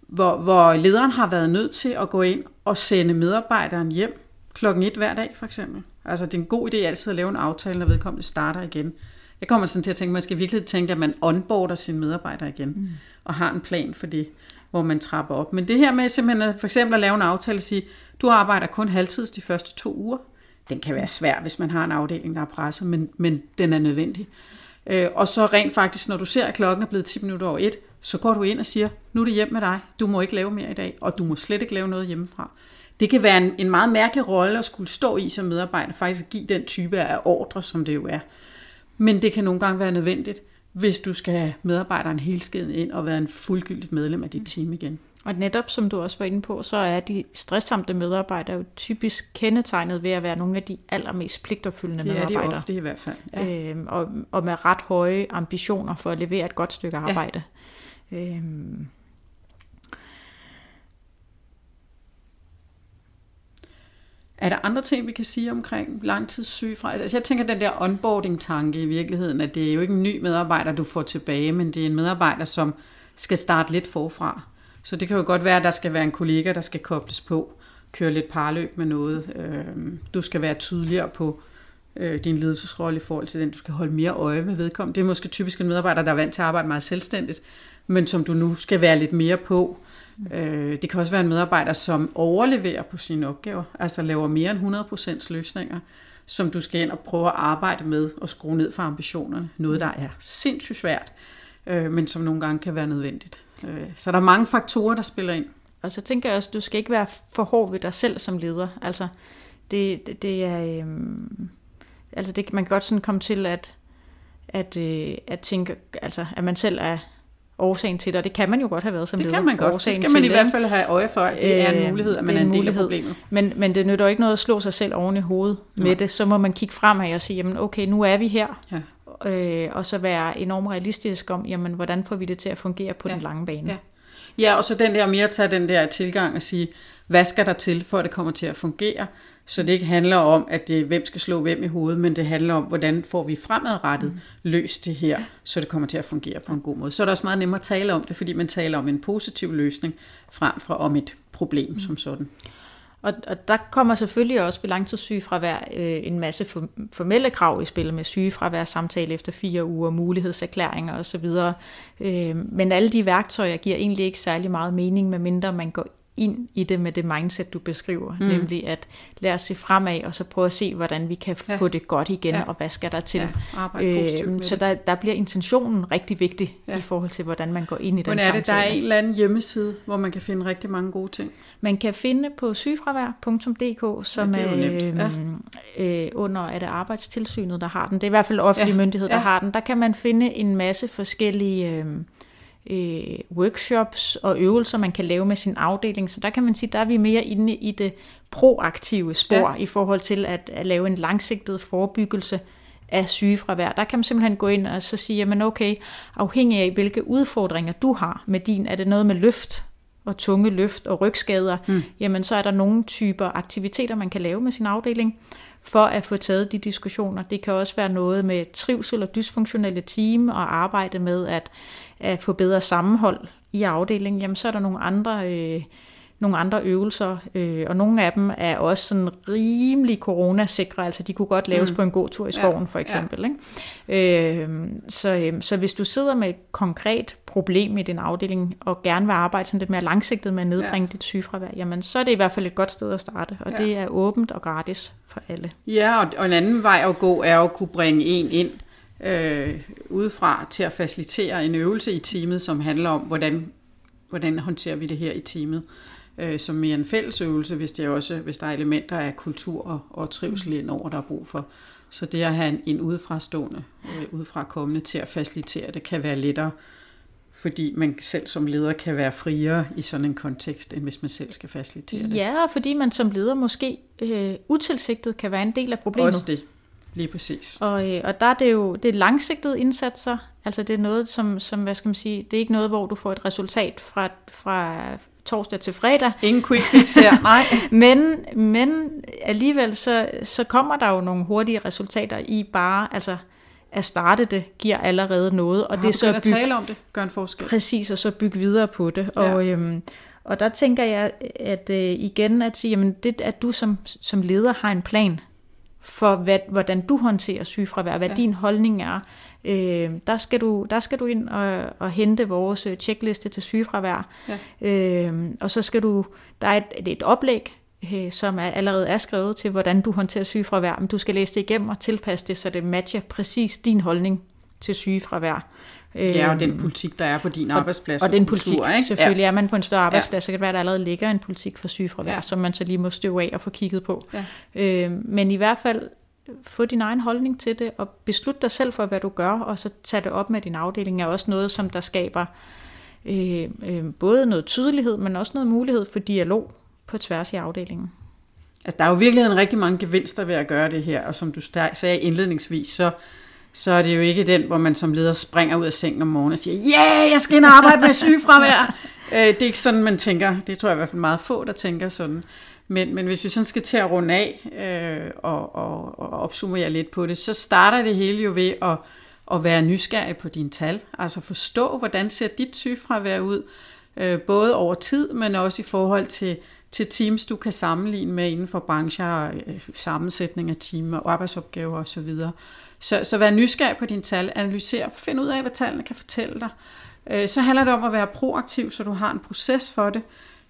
Hvor, hvor lederen har været nødt til at gå ind og sende medarbejderen hjem klokken et hver dag, for eksempel. Altså det er en god idé altid at lave en aftale, når vedkommende starter igen. Jeg kommer sådan til at tænke, at man skal virkelig tænke, at man onboarder sine medarbejdere igen, mm. og har en plan for det, hvor man trapper op. Men det her med simpelthen for eksempel at lave en aftale og sige, du arbejder kun halvtids de første to uger, den kan være svær, hvis man har en afdeling, der er presset, men, men den er nødvendig. Øh, og så rent faktisk, når du ser, at klokken er blevet 10 minutter over et, så går du ind og siger, nu er det hjem med dig, du må ikke lave mere i dag, og du må slet ikke lave noget hjemmefra. Det kan være en, en meget mærkelig rolle at skulle stå i som medarbejder, faktisk at give den type af ordre, som det jo er. Men det kan nogle gange være nødvendigt, hvis du skal have medarbejderen helskeden ind og være en fuldgyldigt medlem af dit team igen. Og netop som du også var inde på, så er de stresssamte medarbejdere jo typisk kendetegnet ved at være nogle af de allermest pligtopfyldende det medarbejdere. Det er de ofte i hvert fald. Ja. Øhm, og, og med ret høje ambitioner for at levere et godt stykke arbejde. Ja. Øhm, Er der andre ting, vi kan sige omkring langtidssygefra? Altså, jeg tænker, den der onboarding-tanke i virkeligheden, at det er jo ikke en ny medarbejder, du får tilbage, men det er en medarbejder, som skal starte lidt forfra. Så det kan jo godt være, at der skal være en kollega, der skal kobles på, køre lidt parløb med noget. Øhm, du skal være tydeligere på øh, din ledelsesrolle i forhold til den. Du skal holde mere øje med vedkommende. Det er måske typisk en medarbejder, der er vant til at arbejde meget selvstændigt, men som du nu skal være lidt mere på Øh, det kan også være en medarbejder, som overleverer på sine opgaver, altså laver mere end 100% løsninger, som du skal ind og prøve at arbejde med og skrue ned for ambitionerne. Noget, der er sindssygt svært, øh, men som nogle gange kan være nødvendigt. Øh, så der er mange faktorer, der spiller ind. Og så tænker jeg også, at du skal ikke være for hård ved dig selv som leder. Altså, det, det, det er... Øhm, altså det, man kan godt sådan komme til at, at, øh, at tænke, altså, at man selv er årsagen til det, og det kan man jo godt have været som det leder. Det kan man godt, det skal man i hvert fald have øje for, at det er en øh, mulighed, at man er en, en del af problemet. Men, men det nytter ikke noget at slå sig selv oven i hovedet ja. med det, så må man kigge fremad og sige, jamen okay, nu er vi her, ja. øh, og så være enormt realistisk om, jamen hvordan får vi det til at fungere på ja. den lange bane. Ja. ja, og så den der mere at tage den der tilgang og sige, hvad skal der til, for at det kommer til at fungere, så det ikke handler om, at det, hvem skal slå hvem i hovedet, men det handler om, hvordan får vi fremadrettet mm. løst det her, så det kommer til at fungere på en god måde. Så er det også meget nemmere at tale om det, fordi man taler om en positiv løsning, frem for om et problem mm. som sådan. Og, og der kommer selvfølgelig også ved langtidssygefravær øh, en masse for, formelle krav i spil med sygefravær, samtale efter fire uger, mulighedserklæringer osv. Øh, men alle de værktøjer giver egentlig ikke særlig meget mening, medmindre man går ind i det med det mindset, du beskriver. Mm. Nemlig at lade os se fremad, og så prøve at se, hvordan vi kan ja. få det godt igen, ja. og hvad skal der til. Ja, øh, så der, der bliver intentionen rigtig vigtig ja. i forhold til, hvordan man går ind i den samtale. er det, der er en eller anden hjemmeside, hvor man kan finde rigtig mange gode ting? Man kan finde på sygefravær.dk, som ja, er, er ja. øh, under er det arbejdstilsynet, der har den. Det er i hvert fald offentlig ja. myndighed, der ja. har den. Der kan man finde en masse forskellige... Øh, øh, workshops og øvelser, man kan lave med sin afdeling. Så der kan man sige, der er vi mere inde i det proaktive spor ja. i forhold til at, at lave en langsigtet forebyggelse af sygefravær. Der kan man simpelthen gå ind og så sige, jamen okay, afhængig af hvilke udfordringer du har med din, er det noget med løft og tunge løft og rygskader, mm. jamen så er der nogle typer aktiviteter, man kan lave med sin afdeling for at få taget de diskussioner. Det kan også være noget med trivsel og dysfunktionelle team og arbejde med at, at få bedre sammenhold i afdelingen. Jamen så er der nogle andre øh, nogle andre øvelser, øh, og nogle af dem er også sådan rimelig coronasikre, altså de kunne godt laves mm. på en god tur i skoven ja, for eksempel. Ja. Ikke? Øh, så, øh, så hvis du sidder med et konkret problem i din afdeling, og gerne vil arbejde sådan lidt mere langsigtet med at nedbringe ja. dit sygefravær, jamen så er det i hvert fald et godt sted at starte, og ja. det er åbent og gratis for alle. Ja, og, og en anden vej at gå er at kunne bringe en ind, øh, udefra til at facilitere en øvelse i teamet, som handler om, hvordan, hvordan håndterer vi det her i teamet, øh, som mere en fællesøvelse, hvis, det også, hvis der er elementer af kultur og, og trivsel indover, der er brug for. Så det at have en, en udefrastående, øh, udefra kommende til at facilitere det, kan være lettere, fordi man selv som leder kan være friere i sådan en kontekst, end hvis man selv skal facilitere det. Ja, og fordi man som leder måske øh, utilsigtet kan være en del af problemet. Også det. Lige præcis. Og, øh, og der er det jo det er langsigtede indsatser. Altså det er noget, som, som, hvad skal man sige, det er ikke noget, hvor du får et resultat fra, fra torsdag til fredag. Ingen quick fix her, nej. men, men alligevel så, så kommer der jo nogle hurtige resultater i bare, altså at starte det giver allerede noget. Og Har det er så at bygge, tale om det, gør en forskel. Præcis, og så bygge videre på det. Ja. Og, øhm, og der tænker jeg, at øh, igen at sige, jamen det, at du som, som leder har en plan for, hvad, hvordan du håndterer sygefravær, hvad ja. din holdning er. Øh, der, skal du, der skal du ind og, og hente vores øh, checkliste til sygefravær. Ja. Øh, og så skal du, der er et, et oplæg, øh, som er, allerede er skrevet til, hvordan du håndterer sygefravær, men du skal læse det igennem og tilpasse det, så det matcher præcis din holdning til sygefravær. Ja, og den øhm, politik, der er på din arbejdsplads. Og, og den kultur, politik, ikke? selvfølgelig. Ja. Er man på en større arbejdsplads, ja. så kan det være, at der allerede ligger en politik for sygefravær, ja. som man så lige må støve af og få kigget på. Ja. Øh, men i hvert fald få din egen holdning til det, og beslut dig selv for, hvad du gør, og så tage det op med din afdeling, er også noget, som der skaber øh, øh, både noget tydelighed, men også noget mulighed for dialog på tværs i afdelingen. Altså, der er jo virkelig en rigtig mange gevinster ved at gøre det her, og som du sagde indledningsvis, så så er det jo ikke den, hvor man som leder springer ud af sengen om morgenen og siger, ja, yeah, jeg skal ind og arbejde med sygefravær. Øh, det er ikke sådan, man tænker. Det tror jeg i hvert fald meget få, der tænker sådan. Men, men hvis vi sådan skal til at runde af øh, og, og, og opsummere lidt på det, så starter det hele jo ved at, at være nysgerrig på dine tal. Altså forstå, hvordan ser dit sygefravær ud, øh, både over tid, men også i forhold til, til teams, du kan sammenligne med inden for brancher, øh, sammensætning af team og arbejdsopgaver osv. Så, så vær nysgerrig på dine tal, analyser, find ud af, hvad tallene kan fortælle dig. Øh, så handler det om at være proaktiv, så du har en proces for det,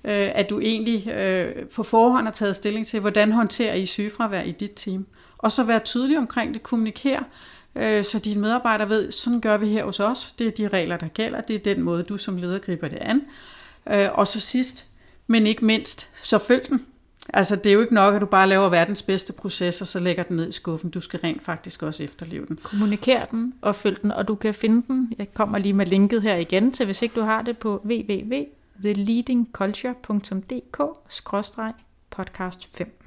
øh, at du egentlig øh, på forhånd har taget stilling til, hvordan håndterer I sygefravær i dit team. Og så være tydelig omkring det, kommunikere, øh, så dine medarbejdere ved, sådan gør vi her hos os, det er de regler, der gælder, det er den måde, du som leder griber det an. Øh, og så sidst, men ikke mindst, så følg den. Altså, det er jo ikke nok, at du bare laver verdens bedste proces, og så lægger den ned i skuffen. Du skal rent faktisk også efterleve den. Kommuniker den og følg den, og du kan finde den. Jeg kommer lige med linket her igen, til hvis ikke du har det på www theleadingculture.dk-podcast5.